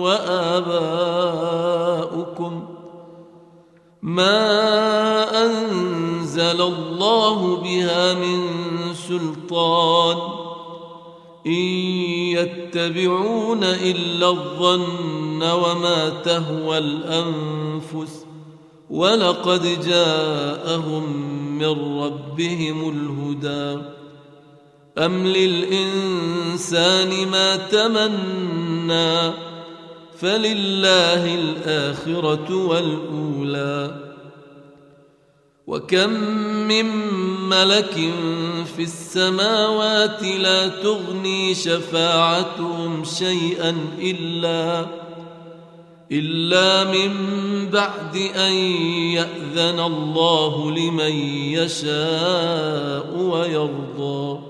وآباؤكم ما أنزل الله بها من سلطان إن يتبعون إلا الظن وما تهوى الأنفس ولقد جاءهم من ربهم الهدى أم للإنسان ما تمنى فلله الآخرة والأولى. وكم من ملك في السماوات لا تغني شفاعتهم شيئا إلا إلا من بعد أن يأذن الله لمن يشاء ويرضى.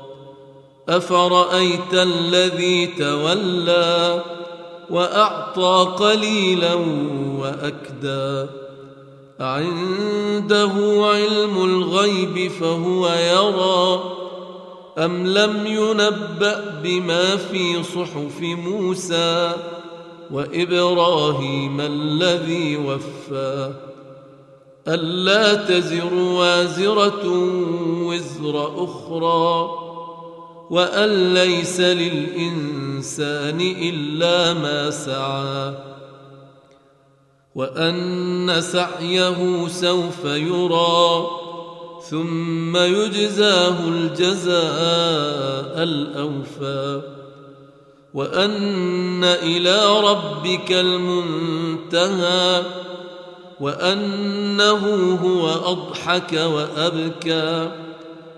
أفرأيت الذي تولى وأعطى قليلا وأكدى عنده علم الغيب فهو يرى أم لم ينبأ بما في صحف موسى وإبراهيم الذي وفى ألا تزر وازرة وزر أخرى وأن ليس للإنسان إلا ما سعى. وأن سعيه سوف يرى ثم يجزاه الجزاء الأوفى. وأن إلى ربك المنتهى وأنه هو أضحك وأبكى.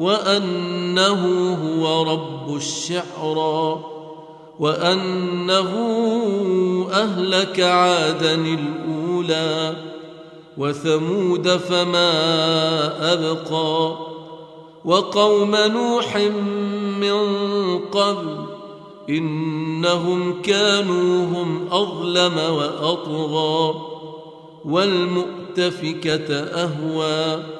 وأنه هو رب الشعرى وأنه أهلك عادا الأولى وثمود فما أبقى وقوم نوح من قبل إنهم كانوا هم أظلم وأطغى والمؤتفكة أهوى.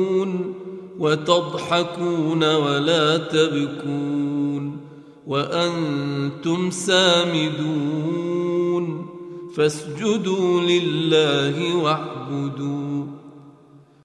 وتضحكون ولا تبكون وأنتم سامدون فاسجدوا لله واعبدوا